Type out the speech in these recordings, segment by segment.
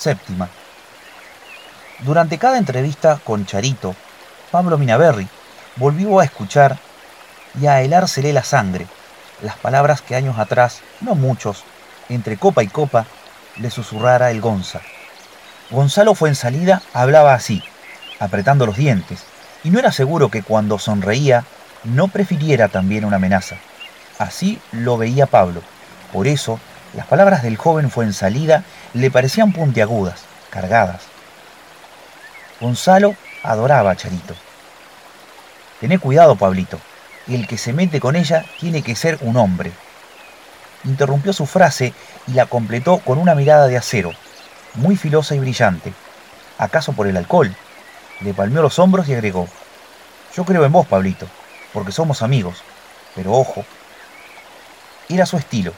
Séptima. Durante cada entrevista con Charito, Pablo Minaberri volvió a escuchar y a helársele la sangre, las palabras que años atrás, no muchos, entre copa y copa, le susurrara el Gonza. Gonzalo fue en salida, hablaba así, apretando los dientes, y no era seguro que cuando sonreía no prefiriera también una amenaza. Así lo veía Pablo. Por eso, las palabras del joven fue en salida le parecían puntiagudas, cargadas. Gonzalo adoraba a Charito. Tené cuidado, Pablito. El que se mete con ella tiene que ser un hombre. Interrumpió su frase y la completó con una mirada de acero, muy filosa y brillante. ¿Acaso por el alcohol? Le palmeó los hombros y agregó, Yo creo en vos, Pablito, porque somos amigos, pero ojo. Era su estilo,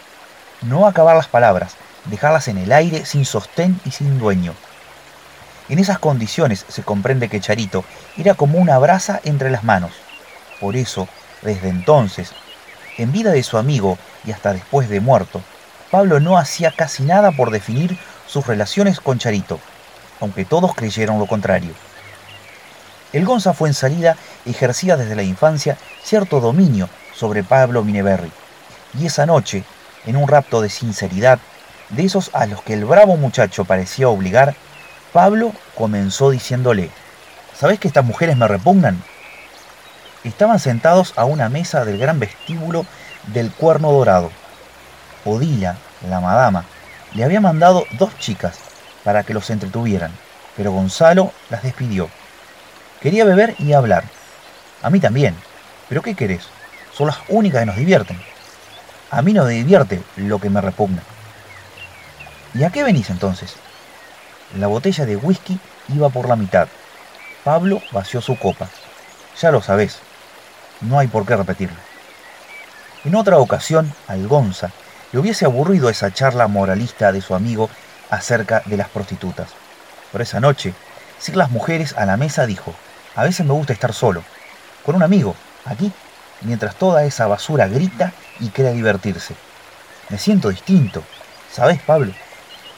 no acabar las palabras, dejarlas en el aire sin sostén y sin dueño. En esas condiciones se comprende que Charito era como una brasa entre las manos. Por eso, desde entonces, en vida de su amigo y hasta después de muerto, Pablo no hacía casi nada por definir sus relaciones con Charito, aunque todos creyeron lo contrario. El Gonza fue en salida ejercía desde la infancia cierto dominio sobre Pablo Mineberri, y esa noche, en un rapto de sinceridad, de esos a los que el bravo muchacho parecía obligar, Pablo comenzó diciéndole, ¿sabes que estas mujeres me repugnan? Estaban sentados a una mesa del gran vestíbulo del Cuerno Dorado. Odila, la madama, le había mandado dos chicas para que los entretuvieran, pero Gonzalo las despidió. Quería beber y hablar. A mí también. ¿Pero qué querés? Son las únicas que nos divierten. A mí no me divierte lo que me repugna. ¿Y a qué venís entonces? La botella de whisky iba por la mitad. Pablo vació su copa. Ya lo sabés. No hay por qué repetirlo. En otra ocasión, al Gonza le hubiese aburrido esa charla moralista de su amigo acerca de las prostitutas. Por esa noche, sin las mujeres a la mesa, dijo, a veces me gusta estar solo, con un amigo, aquí, mientras toda esa basura grita y quiere divertirse. Me siento distinto, ¿sabes, Pablo?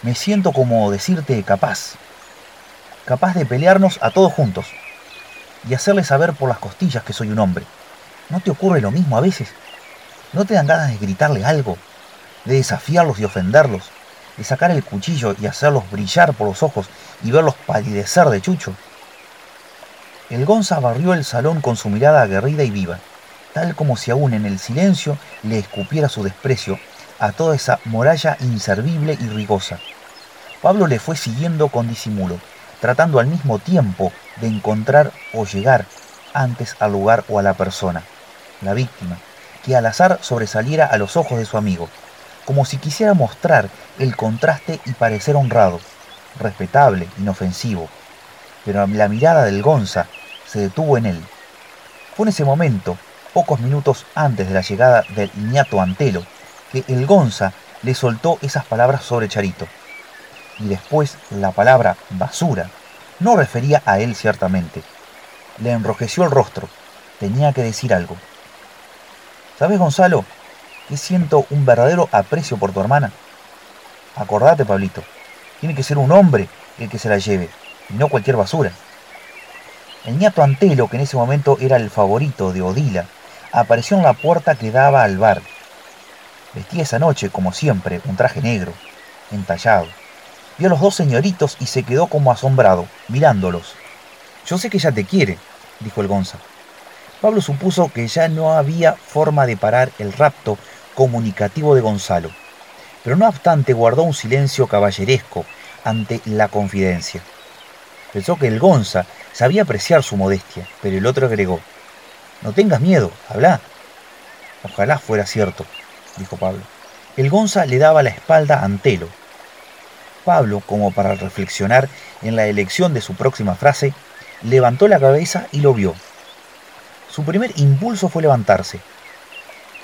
me siento como decirte capaz, capaz de pelearnos a todos juntos y hacerle saber por las costillas que soy un hombre. ¿No te ocurre lo mismo a veces? ¿No te dan ganas de gritarle algo, de desafiarlos y ofenderlos, de sacar el cuchillo y hacerlos brillar por los ojos y verlos palidecer de chucho? El Gonza barrió el salón con su mirada aguerrida y viva, tal como si aún en el silencio le escupiera su desprecio a toda esa muralla inservible y rigosa. Pablo le fue siguiendo con disimulo, tratando al mismo tiempo de encontrar o llegar antes al lugar o a la persona, la víctima, que al azar sobresaliera a los ojos de su amigo, como si quisiera mostrar el contraste y parecer honrado, respetable, inofensivo. Pero la mirada del Gonza se detuvo en él. Fue en ese momento, pocos minutos antes de la llegada del niñato Antelo, que el Gonza le soltó esas palabras sobre Charito. Y después la palabra basura no refería a él ciertamente. Le enrojeció el rostro. Tenía que decir algo. ¿Sabes, Gonzalo, que siento un verdadero aprecio por tu hermana? Acordate, Pablito, tiene que ser un hombre el que se la lleve, y no cualquier basura. El niato Antelo, que en ese momento era el favorito de Odila, apareció en la puerta que daba al bar Vestía esa noche, como siempre, un traje negro, entallado. Vio a los dos señoritos y se quedó como asombrado, mirándolos. Yo sé que ella te quiere, dijo el Gonza. Pablo supuso que ya no había forma de parar el rapto comunicativo de Gonzalo, pero no obstante guardó un silencio caballeresco ante la confidencia. Pensó que el Gonza sabía apreciar su modestia, pero el otro agregó, no tengas miedo, habla. Ojalá fuera cierto, dijo Pablo. El Gonza le daba la espalda a Antelo. Pablo, como para reflexionar en la elección de su próxima frase, levantó la cabeza y lo vio. Su primer impulso fue levantarse.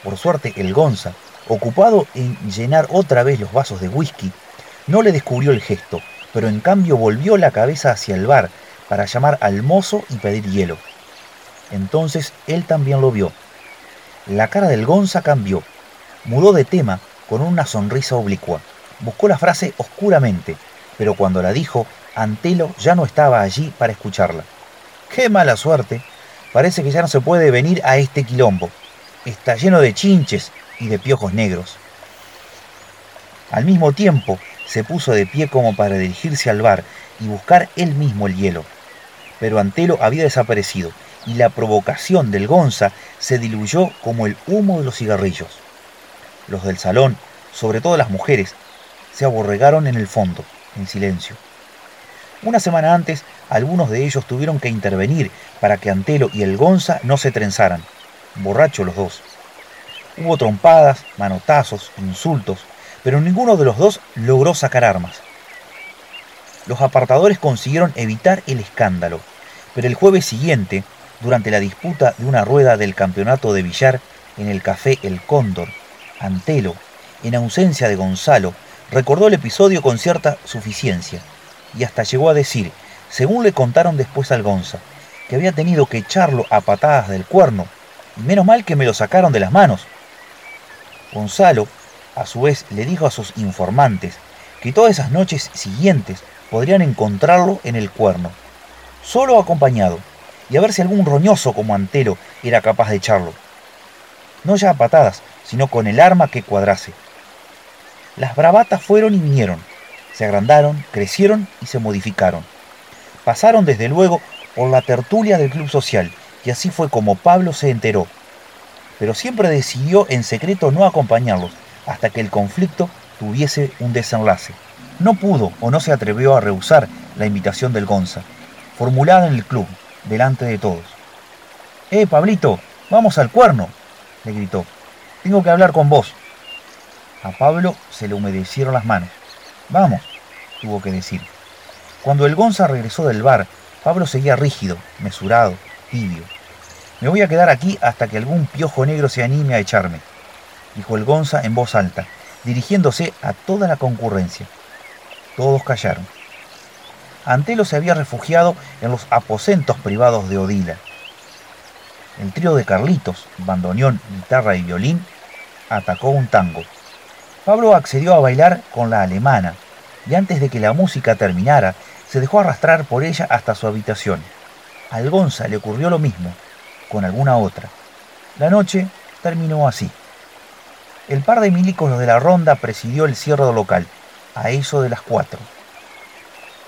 Por suerte, el Gonza, ocupado en llenar otra vez los vasos de whisky, no le descubrió el gesto, pero en cambio volvió la cabeza hacia el bar para llamar al mozo y pedir hielo. Entonces él también lo vio. La cara del Gonza cambió Mudó de tema con una sonrisa oblicua. Buscó la frase oscuramente, pero cuando la dijo, Antelo ya no estaba allí para escucharla. ¡Qué mala suerte! Parece que ya no se puede venir a este quilombo. Está lleno de chinches y de piojos negros. Al mismo tiempo, se puso de pie como para dirigirse al bar y buscar él mismo el hielo. Pero Antelo había desaparecido y la provocación del Gonza se diluyó como el humo de los cigarrillos. Los del salón, sobre todo las mujeres, se aborregaron en el fondo, en silencio. Una semana antes, algunos de ellos tuvieron que intervenir para que Antelo y el Gonza no se trenzaran, borrachos los dos. Hubo trompadas, manotazos, insultos, pero ninguno de los dos logró sacar armas. Los apartadores consiguieron evitar el escándalo, pero el jueves siguiente, durante la disputa de una rueda del campeonato de billar en el café El Cóndor, Antelo, en ausencia de Gonzalo, recordó el episodio con cierta suficiencia y hasta llegó a decir, según le contaron después al Gonza, que había tenido que echarlo a patadas del cuerno, y menos mal que me lo sacaron de las manos. Gonzalo, a su vez, le dijo a sus informantes que todas esas noches siguientes podrían encontrarlo en el cuerno, solo acompañado, y a ver si algún roñoso como Antelo era capaz de echarlo. No ya a patadas, sino con el arma que cuadrase. Las bravatas fueron y vinieron, se agrandaron, crecieron y se modificaron. Pasaron desde luego por la tertulia del club social, y así fue como Pablo se enteró. Pero siempre decidió en secreto no acompañarlos hasta que el conflicto tuviese un desenlace. No pudo o no se atrevió a rehusar la invitación del Gonza, formulada en el club, delante de todos. ¡Eh, Pablito! ¡Vamos al cuerno! le gritó. Tengo que hablar con vos. A Pablo se le humedecieron las manos. Vamos, tuvo que decir. Cuando el Gonza regresó del bar, Pablo seguía rígido, mesurado, tibio. Me voy a quedar aquí hasta que algún piojo negro se anime a echarme, dijo el Gonza en voz alta, dirigiéndose a toda la concurrencia. Todos callaron. Antelo se había refugiado en los aposentos privados de Odila. El trío de Carlitos, bandoneón, guitarra y violín, atacó un tango. Pablo accedió a bailar con la alemana, y antes de que la música terminara, se dejó arrastrar por ella hasta su habitación. Al Gonza le ocurrió lo mismo, con alguna otra. La noche terminó así. El par de milicos de la ronda presidió el cierre local, a eso de las cuatro.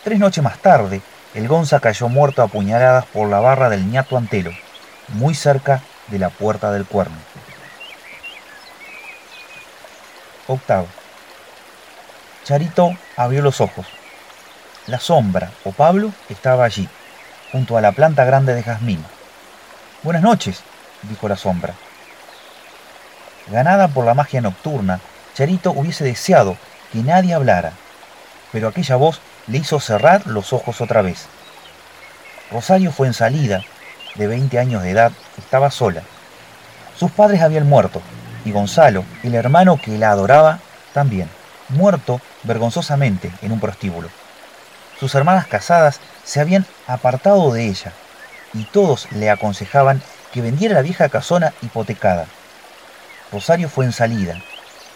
Tres noches más tarde, el Gonza cayó muerto a puñaladas por la barra del ñato Antelo, muy cerca de la puerta del cuerno. Octavo. Charito abrió los ojos. La sombra, o Pablo, estaba allí, junto a la planta grande de jazmín. Buenas noches, dijo la sombra. Ganada por la magia nocturna, Charito hubiese deseado que nadie hablara, pero aquella voz le hizo cerrar los ojos otra vez. Rosario fue en salida, de 20 años de edad, estaba sola. Sus padres habían muerto, y Gonzalo, el hermano que la adoraba, también, muerto vergonzosamente en un prostíbulo. Sus hermanas casadas se habían apartado de ella, y todos le aconsejaban que vendiera la vieja casona hipotecada. Rosario fue en salida,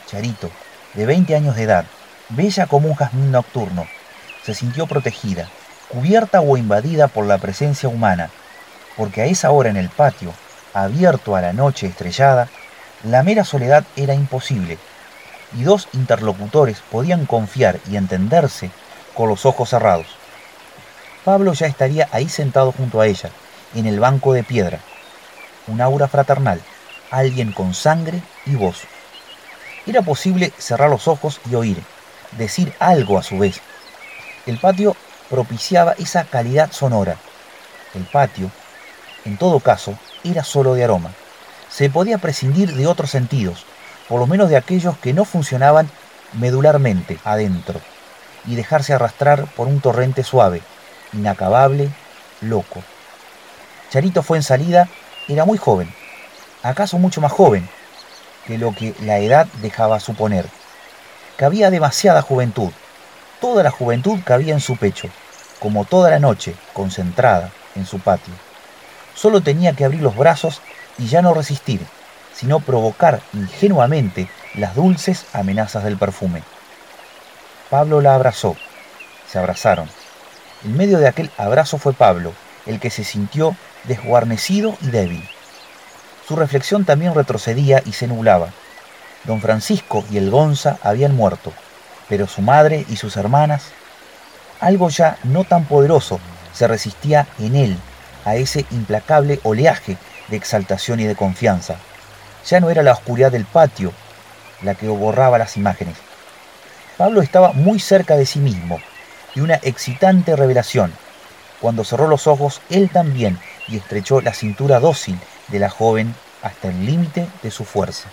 Charito, de 20 años de edad, bella como un jazmín nocturno, se sintió protegida, cubierta o invadida por la presencia humana, porque a esa hora en el patio, abierto a la noche estrellada, la mera soledad era imposible, y dos interlocutores podían confiar y entenderse con los ojos cerrados. Pablo ya estaría ahí sentado junto a ella, en el banco de piedra. Un aura fraternal, alguien con sangre y voz. Era posible cerrar los ojos y oír, decir algo a su vez. El patio propiciaba esa calidad sonora. El patio, en todo caso, era solo de aroma se podía prescindir de otros sentidos, por lo menos de aquellos que no funcionaban medularmente adentro, y dejarse arrastrar por un torrente suave, inacabable, loco. Charito fue en salida, era muy joven, acaso mucho más joven que lo que la edad dejaba suponer. Cabía demasiada juventud, toda la juventud cabía en su pecho, como toda la noche, concentrada en su patio. Solo tenía que abrir los brazos y ya no resistir, sino provocar ingenuamente las dulces amenazas del perfume. Pablo la abrazó, se abrazaron. En medio de aquel abrazo fue Pablo, el que se sintió desguarnecido y débil. Su reflexión también retrocedía y se nublaba. Don Francisco y el Gonza habían muerto, pero su madre y sus hermanas, algo ya no tan poderoso se resistía en él a ese implacable oleaje de exaltación y de confianza. Ya no era la oscuridad del patio la que borraba las imágenes. Pablo estaba muy cerca de sí mismo y una excitante revelación. Cuando cerró los ojos, él también y estrechó la cintura dócil de la joven hasta el límite de su fuerza.